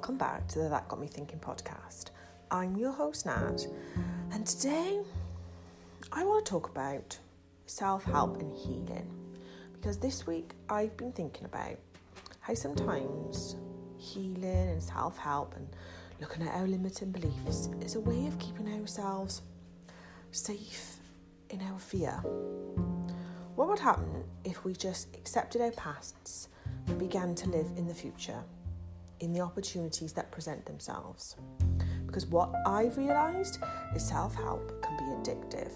welcome back to the That Got Me Thinking podcast. I'm your host, Nat, and today I want to talk about self help and healing because this week I've been thinking about how sometimes healing and self help and looking at our limiting beliefs is a way of keeping ourselves safe in our fear. What would happen if we just accepted our pasts and began to live in the future? In the opportunities that present themselves. Because what I've realised is self help can be addictive.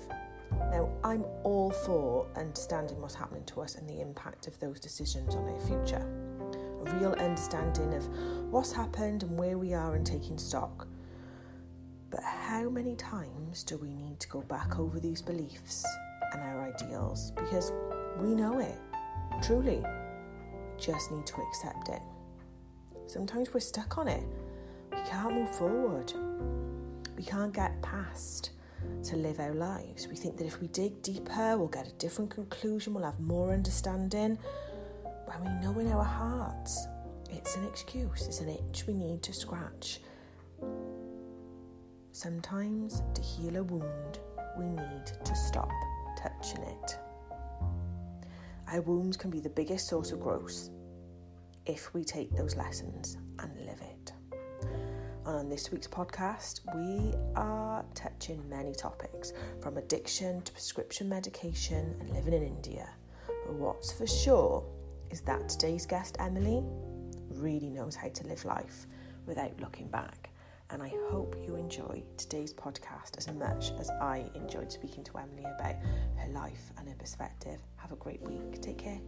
Now, I'm all for understanding what's happening to us and the impact of those decisions on our future. A real understanding of what's happened and where we are and taking stock. But how many times do we need to go back over these beliefs and our ideals? Because we know it, truly. We just need to accept it. Sometimes we're stuck on it. We can't move forward. We can't get past to live our lives. We think that if we dig deeper, we'll get a different conclusion, we'll have more understanding. When we know in our hearts, it's an excuse, it's an itch we need to scratch. Sometimes to heal a wound, we need to stop touching it. Our wounds can be the biggest source of growth if we take those lessons and live it. On this week's podcast, we are touching many topics from addiction to prescription medication and living in India. But what's for sure is that today's guest, Emily, really knows how to live life without looking back. And I hope you enjoy today's podcast as much as I enjoyed speaking to Emily about her life and her perspective. Have a great week. Take care.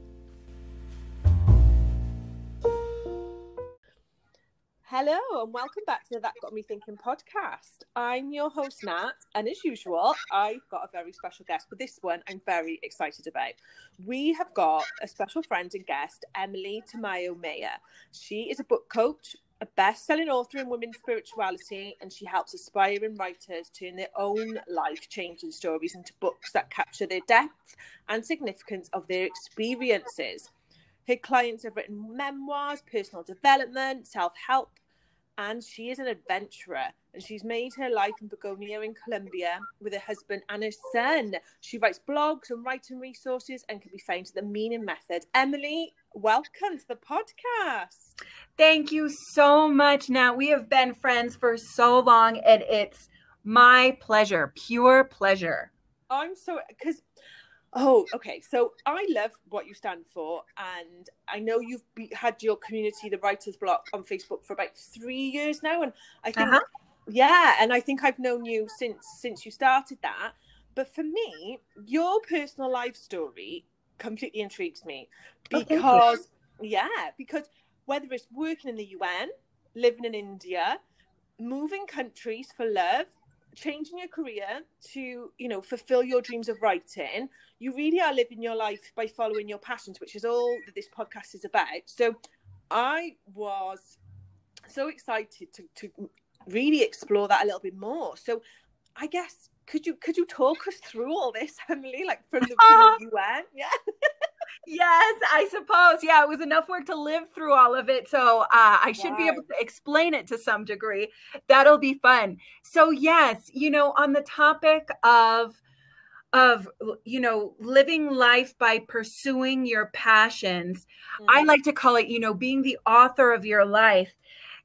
Hello and welcome back to the That Got Me Thinking podcast. I'm your host Nat, and as usual, I've got a very special guest. But this one, I'm very excited about. We have got a special friend and guest, Emily Tamayo Maher. She is a book coach, a best-selling author in women's spirituality, and she helps aspiring writers turn their own life-changing stories into books that capture the depth and significance of their experiences. Her clients have written memoirs, personal development, self help, and she is an adventurer. And she's made her life in Bogota in Colombia with her husband and her son. She writes blogs and writing resources and can be found at the Meaning Method. Emily, welcome to the podcast. Thank you so much. Now, we have been friends for so long, and it's my pleasure, pure pleasure. I'm so, because Oh, okay. So I love what you stand for, and I know you've be, had your community, the Writers Block, on Facebook for about three years now, and I think, uh-huh. yeah, and I think I've known you since since you started that. But for me, your personal life story completely intrigues me because, okay. yeah, because whether it's working in the UN, living in India, moving countries for love, changing your career to you know fulfill your dreams of writing. You really are living your life by following your passions which is all that this podcast is about. So i was so excited to, to really explore that a little bit more. So i guess could you could you talk us through all this emily like from the, from the un yeah yes, I suppose. Yeah, it was enough work to live through all of it. So uh, I should be able to explain it to some degree. That'll be fun. So, yes, you know, on the topic of, of you know living life by pursuing your passions mm-hmm. i like to call it you know being the author of your life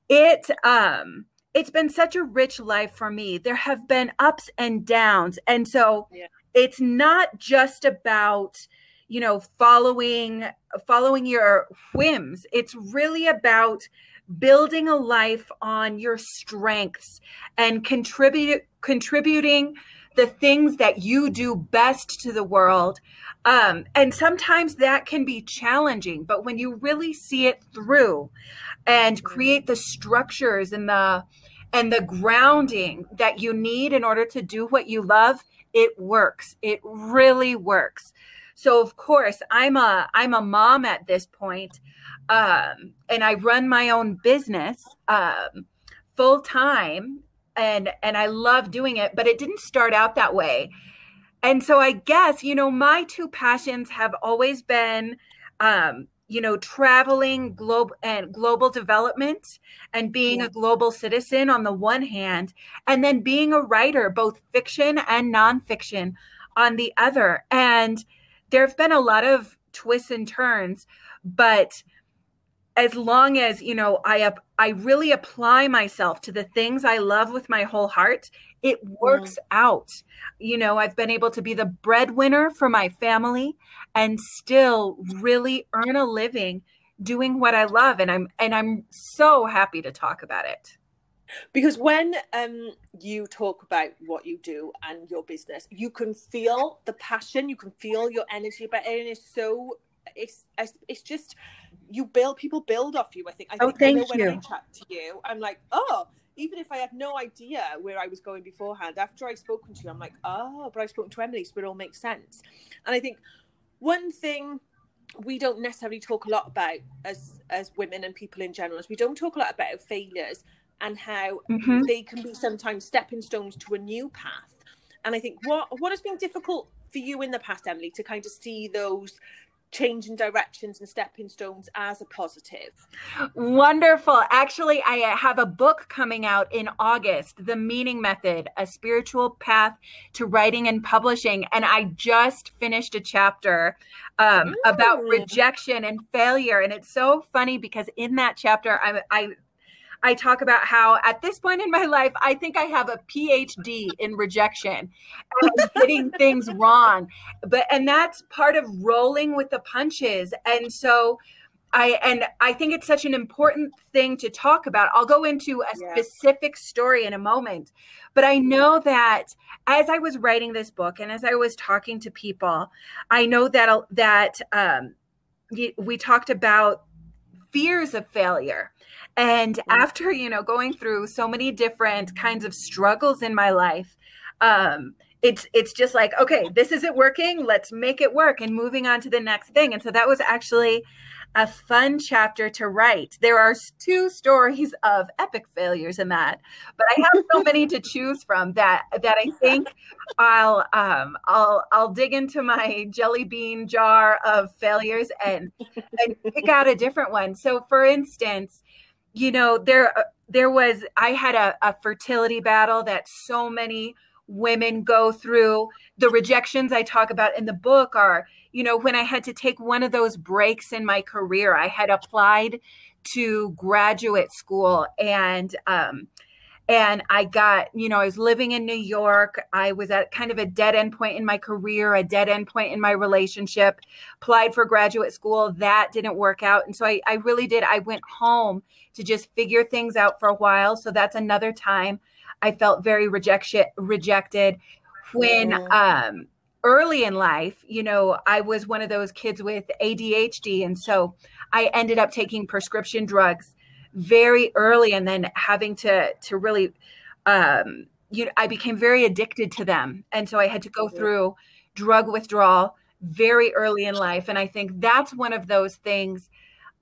it um it's been such a rich life for me there have been ups and downs and so yeah. it's not just about you know following following your whims. It's really about building a life on your strengths and contribute contributing the things that you do best to the world. Um, and sometimes that can be challenging but when you really see it through and create the structures and the and the grounding that you need in order to do what you love it works. It really works so of course, I'm a I'm a mom at this point, um, and I run my own business um, full time, and and I love doing it. But it didn't start out that way, and so I guess you know my two passions have always been. Um, you know traveling global and global development and being yeah. a global citizen on the one hand and then being a writer both fiction and nonfiction on the other and there have been a lot of twists and turns but as long as you know i up i really apply myself to the things i love with my whole heart it works mm. out you know i've been able to be the breadwinner for my family and still really earn a living doing what i love and i'm and i'm so happy to talk about it because when um, you talk about what you do and your business you can feel the passion you can feel your energy about it and it's so it's it's just you build people build off you. I think. I oh, think thank I you. When I chat to you, I'm like, oh, even if I had no idea where I was going beforehand, after I've spoken to you, I'm like, oh, but I've spoken to Emily, so it all makes sense. And I think one thing we don't necessarily talk a lot about as as women and people in general is we don't talk a lot about failures and how mm-hmm. they can be sometimes stepping stones to a new path. And I think what what has been difficult for you in the past, Emily, to kind of see those changing directions and stepping stones as a positive. Wonderful. Actually, I have a book coming out in August, The Meaning Method, a spiritual path to writing and publishing. And I just finished a chapter um, about rejection and failure. And it's so funny because in that chapter, I, I I talk about how at this point in my life, I think I have a PhD in rejection and getting things wrong. But and that's part of rolling with the punches. And so I and I think it's such an important thing to talk about. I'll go into a specific story in a moment. But I know that as I was writing this book and as I was talking to people, I know that that um, we talked about fears of failure and after, you know, going through so many different kinds of struggles in my life, um, it's it's just like, okay, this isn't working, let's make it work and moving on to the next thing. And so that was actually a fun chapter to write. There are two stories of epic failures in that, but I have so many to choose from that that I think I'll um, I'll I'll dig into my jelly bean jar of failures and and pick out a different one. So, for instance, you know there uh, there was i had a, a fertility battle that so many women go through the rejections i talk about in the book are you know when i had to take one of those breaks in my career i had applied to graduate school and um, and I got, you know, I was living in New York. I was at kind of a dead end point in my career, a dead end point in my relationship, applied for graduate school. That didn't work out. And so I, I really did. I went home to just figure things out for a while. So that's another time I felt very rejection, rejected when, um, early in life, you know, I was one of those kids with ADHD. And so I ended up taking prescription drugs very early and then having to to really um you know, I became very addicted to them. And so I had to go through drug withdrawal very early in life. And I think that's one of those things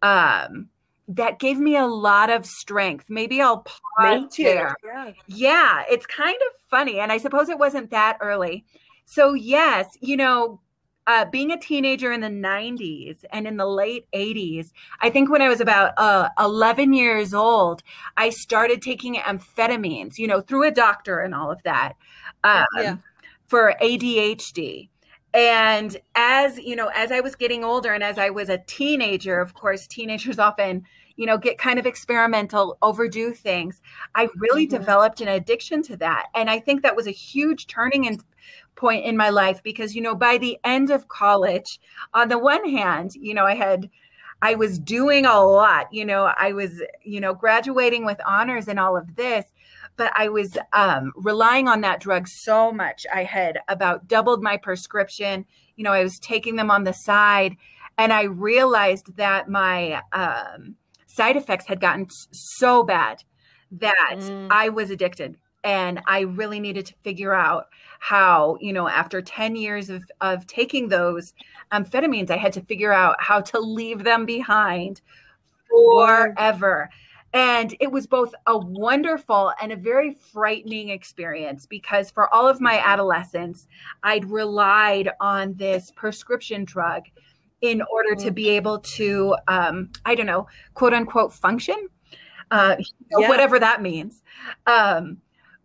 um, that gave me a lot of strength. Maybe I'll pause there. Yeah. yeah, it's kind of funny. And I suppose it wasn't that early. So, yes, you know, uh, being a teenager in the 90s and in the late 80s, I think when I was about uh, 11 years old, I started taking amphetamines, you know, through a doctor and all of that um, yeah. for ADHD. And as, you know, as I was getting older and as I was a teenager, of course, teenagers often, you know, get kind of experimental, overdo things. I really mm-hmm. developed an addiction to that. And I think that was a huge turning in, point in my life because you know by the end of college on the one hand you know i had i was doing a lot you know i was you know graduating with honors and all of this but i was um, relying on that drug so much i had about doubled my prescription. You know i was taking them on the side and i realized that my um, side effects had gotten so bad that mm. i was addicted and i really needed to figure out how you know after 10 years of, of taking those amphetamines i had to figure out how to leave them behind forever and it was both a wonderful and a very frightening experience because for all of my adolescence i'd relied on this prescription drug in order to be able to, um, I don't know, quote unquote, function, uh, yeah. whatever that means. Um,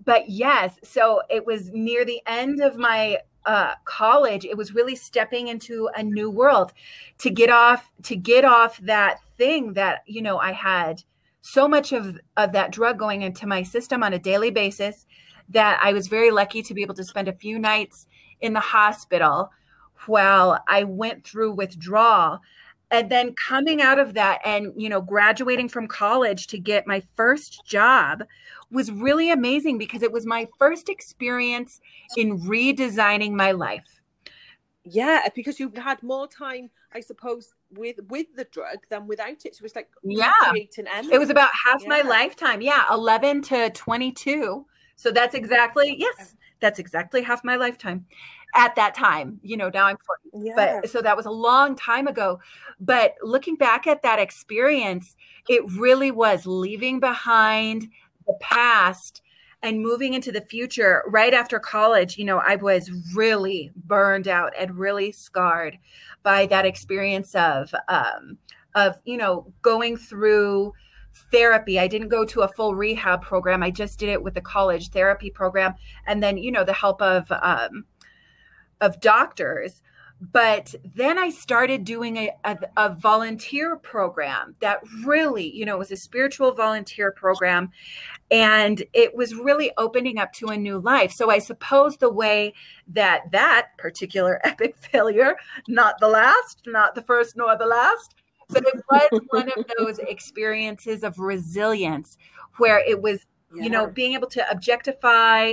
but yes, so it was near the end of my uh, college. It was really stepping into a new world to get off to get off that thing that you know I had so much of of that drug going into my system on a daily basis that I was very lucky to be able to spend a few nights in the hospital while I went through withdrawal. And then coming out of that and you know graduating from college to get my first job was really amazing because it was my first experience in redesigning my life. Yeah because you've had more time i suppose with with the drug than without it so it's like yeah it was about half yeah. my lifetime yeah 11 to 22 so that's mm-hmm. exactly yes that's exactly half my lifetime at that time. You know, now I'm 40. Yeah. But so that was a long time ago. But looking back at that experience, it really was leaving behind the past and moving into the future right after college you know i was really burned out and really scarred by that experience of um of you know going through therapy. I didn't go to a full rehab program. I just did it with the college therapy program. And then you know the help of um of doctors but then i started doing a, a, a, volunteer program that really you know it was a spiritual volunteer program and it was really opening up to a new life so i suppose the way that that particular epic failure not the last not the first nor the last but it was one of those experiences of resilience where it was yeah. you know being able to objectify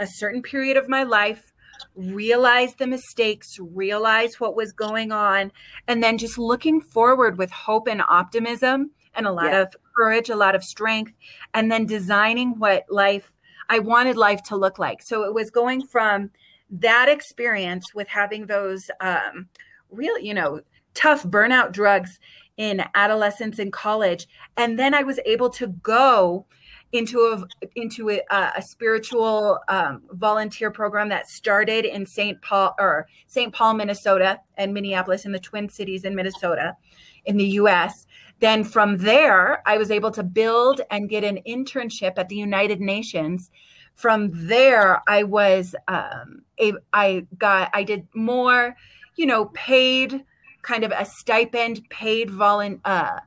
a certain period of my life realize the mistakes, realize what was going on, and then just looking forward with hope and optimism and a lot yeah. of courage, a lot of strength, and then designing what life I wanted life to look like. So it was going from that experience with having those um, real, you know, tough burnout drugs in adolescence and college. And then I was able to go into a into a, a spiritual um, volunteer program that started in St. Paul or St. Paul, Minnesota, and Minneapolis in the Twin Cities in Minnesota, in the U.S. Then from there, I was able to build and get an internship at the United Nations. From there, I was um, a, I got I did more, you know, paid kind of a stipend paid volun, uh,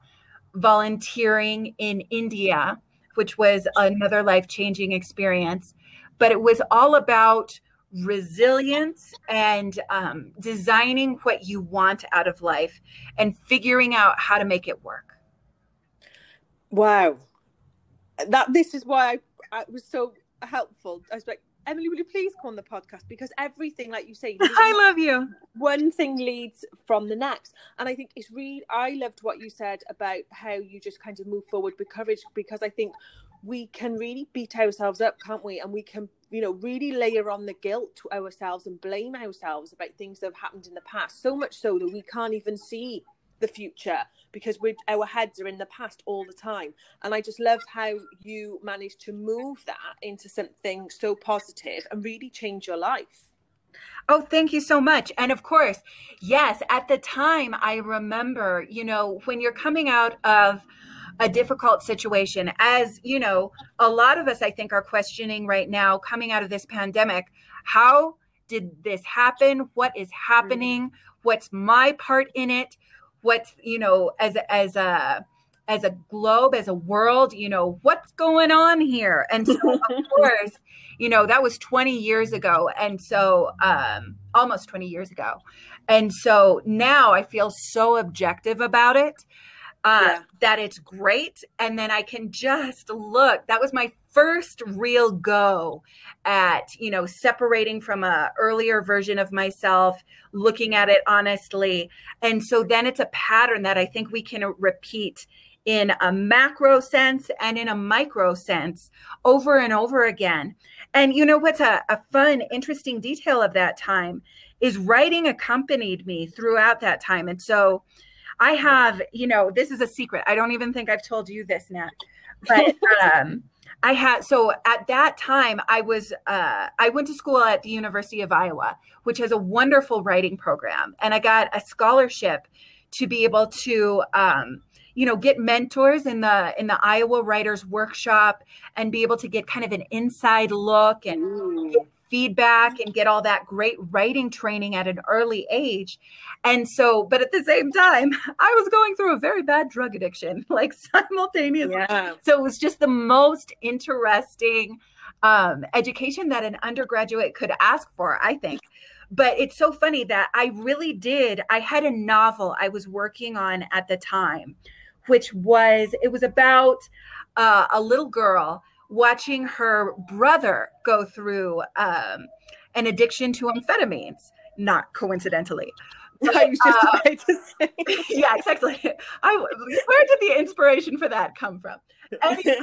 volunteering in India which was another life changing experience. But it was all about resilience and um, designing what you want out of life and figuring out how to make it work. Wow. That this is why I, I was so helpful. I was like, Emily, will you please come on the podcast? Because everything, like you say, I love you. One thing leads from the next. And I think it's really, I loved what you said about how you just kind of move forward with courage because I think we can really beat ourselves up, can't we? And we can, you know, really layer on the guilt to ourselves and blame ourselves about things that have happened in the past. So much so that we can't even see the future because we our heads are in the past all the time and i just loved how you managed to move that into something so positive and really change your life Oh, thank you so much. And of course, yes, at the time, I remember, you know, when you're coming out of a difficult situation, as you know, a lot of us, I think, are questioning right now, coming out of this pandemic, how did this happen? What is happening? Mm. What's my part in it? What's you know as as a as a globe as a world you know what's going on here? And so of course you know that was 20 years ago. And so um almost 20 years ago. And so now i feel so objective about it uh, yeah. that it's great. And then I can just look. That was my first real go at, you know, separating from a earlier version of myself, looking at it honestly. And so then it's a pattern that I think we can repeat in a macro sense and in a micro sense over and over again. And you know what's a, a fun, interesting detail of that time is writing accompanied me throughout that time. And so I have, you know, this is a secret. I don't even think I've told you this, Nat. But um, I had so at that time I was uh, I went to school at the University of Iowa, which has a wonderful writing program, and I got a scholarship to be able to um, you know get mentors in the in the Iowa Writers Workshop and be able to get kind of an inside look and get feedback and get all that great writing training at an early age. And so, but at the same time, I was going through a very bad drug addiction, like simultaneously. Yeah. So it was just the most interesting um, education that an undergraduate could ask for, I think. But it's so funny that I really did. I had a novel I was working on at the time, which was, it was about uh, a little girl watching her brother go through um, an addiction to amphetamines, not coincidentally. I was just uh, about to say. yeah, exactly. I, where did the inspiration for that come from? Anyway,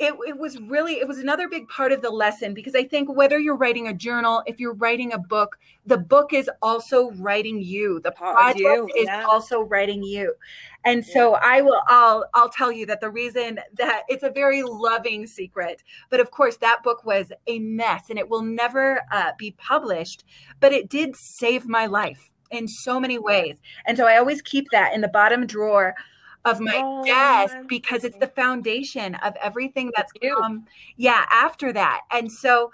it, it was really it was another big part of the lesson because i think whether you're writing a journal if you're writing a book the book is also writing you the project you, is yeah. also writing you and so yeah. i will i'll i'll tell you that the reason that it's a very loving secret but of course that book was a mess and it will never uh, be published but it did save my life in so many ways and so i always keep that in the bottom drawer of my oh, desk because it's the foundation of everything that's come yeah after that. And so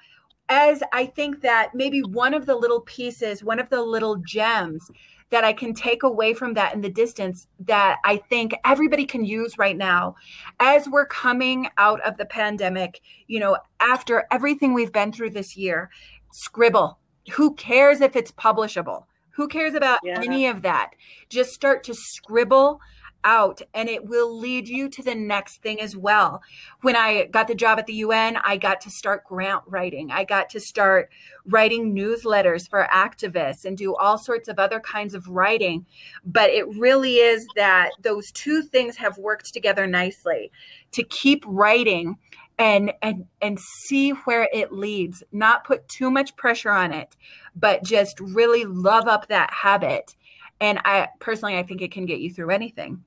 as i think that maybe one of the little pieces one of the little gems that i can take away from that in the distance that i think everybody can use right now as we're coming out of the pandemic you know after everything we've been through this year scribble. Who cares if it's publishable? Who cares about yeah. any of that? Just start to scribble out and it will lead you to the next thing as well. When I got the job at the UN, I got to start grant writing. I got to start writing newsletters for activists and do all sorts of other kinds of writing. But it really is that those two things have worked together nicely to keep writing and and and see where it leads not put too much pressure on it but just really love up that habit and i personally i think it can get you through anything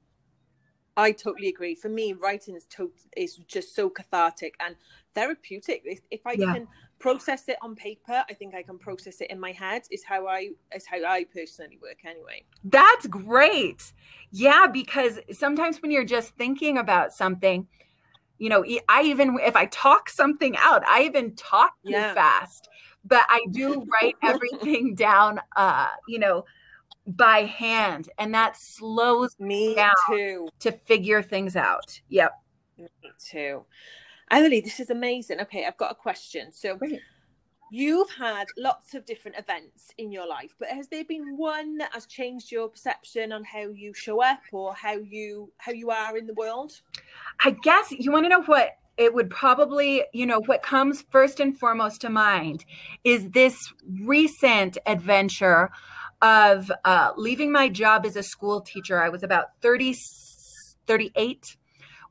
I totally agree. For me, writing is to- is just so cathartic and therapeutic. If, if I yeah. can process it on paper, I think I can process it in my head. Is how I is how I personally work anyway. That's great. Yeah, because sometimes when you're just thinking about something, you know, I even if I talk something out, I even talk too yeah. fast, but I do write everything down. Uh, you know by hand and that slows me down too. to figure things out. Yep. Me too. Emily this is amazing. Okay i've got a question. So Great. you've had lots of different events in your life but has there been one that has changed your perception on how you show up or how you how you are in the world? I guess you want to know what it would probably, you know, what comes first and foremost to mind is this recent adventure of uh, leaving my job as a school teacher. I was about 30, 38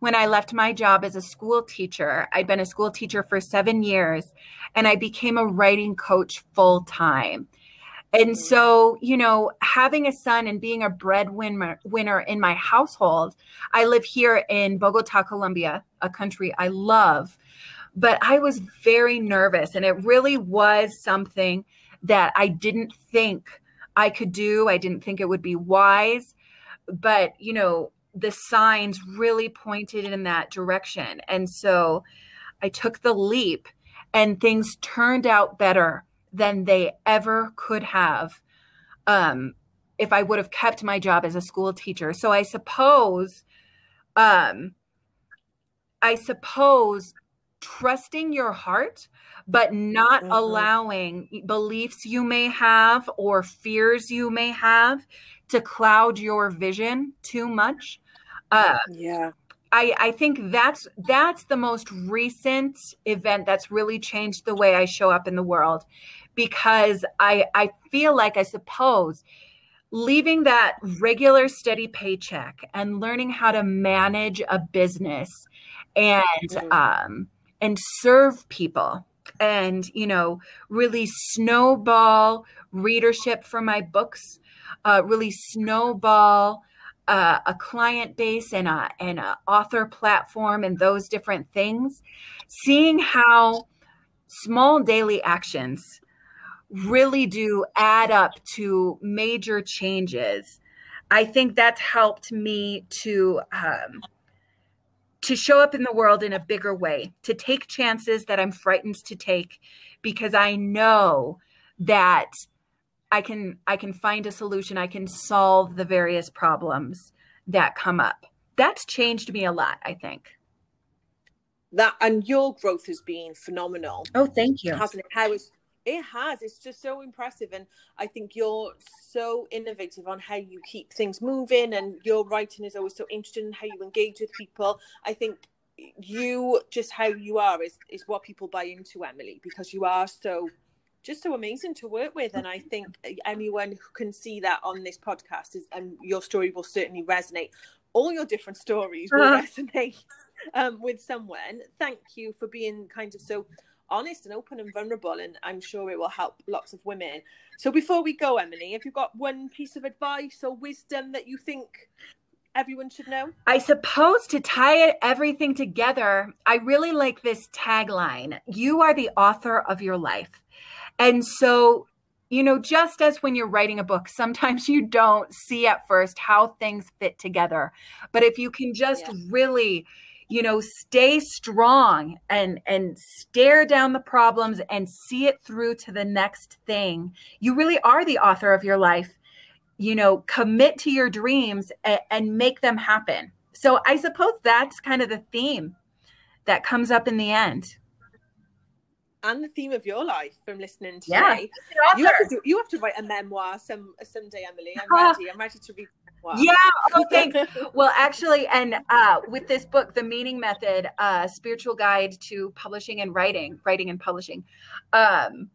when I left my job as a school teacher. I'd been a school teacher for seven years and I became a writing coach full time. And so, you know, having a son and being a breadwinner winner in my household, I live here in Bogota, Colombia, a country I love. But I was very nervous, and it really was something that I didn't think I could do. I didn't think it would be wise, but you know, the signs really pointed in that direction. And so I took the leap and things turned out better than they ever could have um, if I would have kept my job as a school teacher. So I suppose um, I suppose trusting your heart but not mm-hmm. allowing beliefs you may have or fears you may have to cloud your vision too much. Uh, yeah. I, I think that's that's the most recent event that's really changed the way I show up in the world because I I feel like I suppose leaving that regular steady paycheck and learning how to manage a business and mm-hmm. um and serve people and you know really snowball readership for my books uh, really snowball a, a client base and a and a author platform and those different things, seeing how small daily actions really do add up to major changes. I think that's helped me to um, to show up in the world in a bigger way, to take chances that I'm frightened to take because I know that I can I can find a solution, I can solve the various problems that come up. That's changed me a lot, I think. That and your growth has been phenomenal. Oh, thank you. Hasn't it? How is it has. It's just so impressive. And I think you're so innovative on how you keep things moving. And your writing is always so interesting in how you engage with people. I think you just how you are is, is what people buy into, Emily, because you are so just so amazing to work with. And I think anyone who can see that on this podcast is and your story will certainly resonate. All your different stories will uh-huh. resonate um, with someone. Thank you for being kind of so honest and open and vulnerable and i'm sure it will help lots of women. So before we go emily have you got one piece of advice or wisdom that you think everyone should know? I suppose to tie everything together i really like this tagline you are the author of your life. And so you know just as when you're writing a book sometimes you don't see at first how things fit together. But if you can just yeah. really you know stay strong and and stare down the problems and see it through to the next thing. You really are the author of your life. You know commit to your dreams and, and make them happen. So i suppose that's kind of the theme that comes up in the end and the theme of your life from listening today. Yeah, you have to do, you have to write a memoir some someday, Emily. I'm ready. I'm ready to read Wow. Yeah. Okay. well, actually, and uh, with this book, The Meaning Method, uh, Spiritual Guide to Publishing and Writing, Writing and Publishing, um,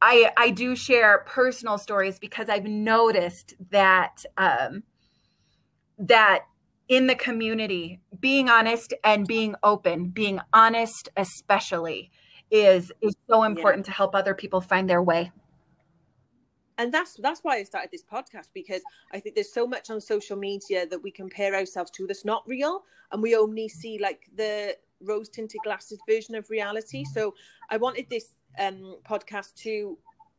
I, I do share personal stories because I've noticed that um, that in the community, being honest and being open, being honest especially, is is so important yeah. to help other people find their way and that's that's why I started this podcast because I think there's so much on social media that we compare ourselves to that's not real, and we only see like the rose tinted glasses version of reality. So I wanted this um, podcast to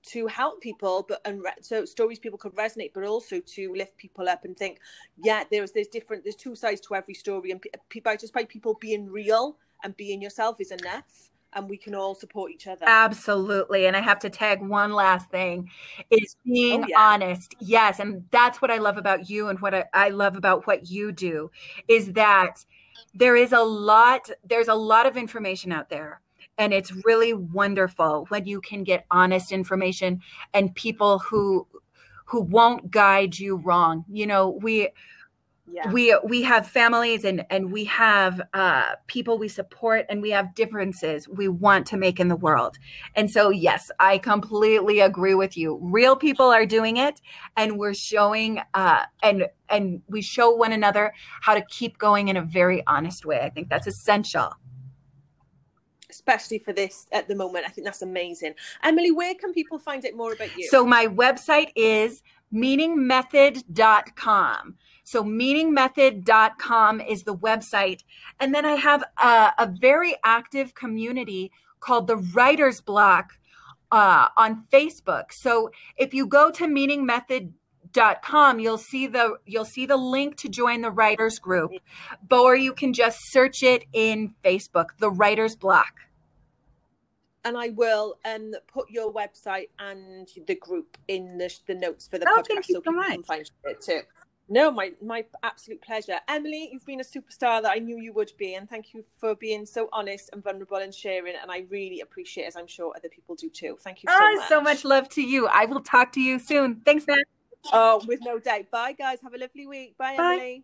to help people, but and re- so stories people could resonate, but also to lift people up and think, yeah, there's there's different there's two sides to every story, and people just by people being real and being yourself is enough and we can all support each other. Absolutely. And I have to tag one last thing is being oh, yeah. honest. Yes. And that's what I love about you and what I, I love about what you do is that there is a lot, there's a lot of information out there. And it's really wonderful when you can get honest information and people who who won't guide you wrong. You know, we yeah. we we have families and and we have uh, people we support and we have differences we want to make in the world. And so yes i completely agree with you. Real people are doing it and we're showing uh, and and we show one another how to keep going in a very honest way. I think that's essential. Especially for this at the moment. I think that's amazing. Emily where can people find out more about you? So my website is meaningmethod.com so meaningmethod.com is the website. And then I have a, a very active community called the Writer's Block uh, on Facebook. So if you go to meaningmethod.com, you'll see the you'll see the link to join the writers group, but or you can just search it in Facebook, the Writers Block and I will um, put your website and the group in the, the notes for the oh, podcast so people can find it too. No, my my absolute pleasure. Emily, you've been a superstar that I knew you would be, and thank you for being so honest and vulnerable and sharing. And I really appreciate it, as I'm sure other people do too. Thank you so oh, much. So much love to you. I will talk to you soon. Thanks, man. Oh, with no doubt. Bye, guys. Have a lovely week. Bye, Bye. Emily.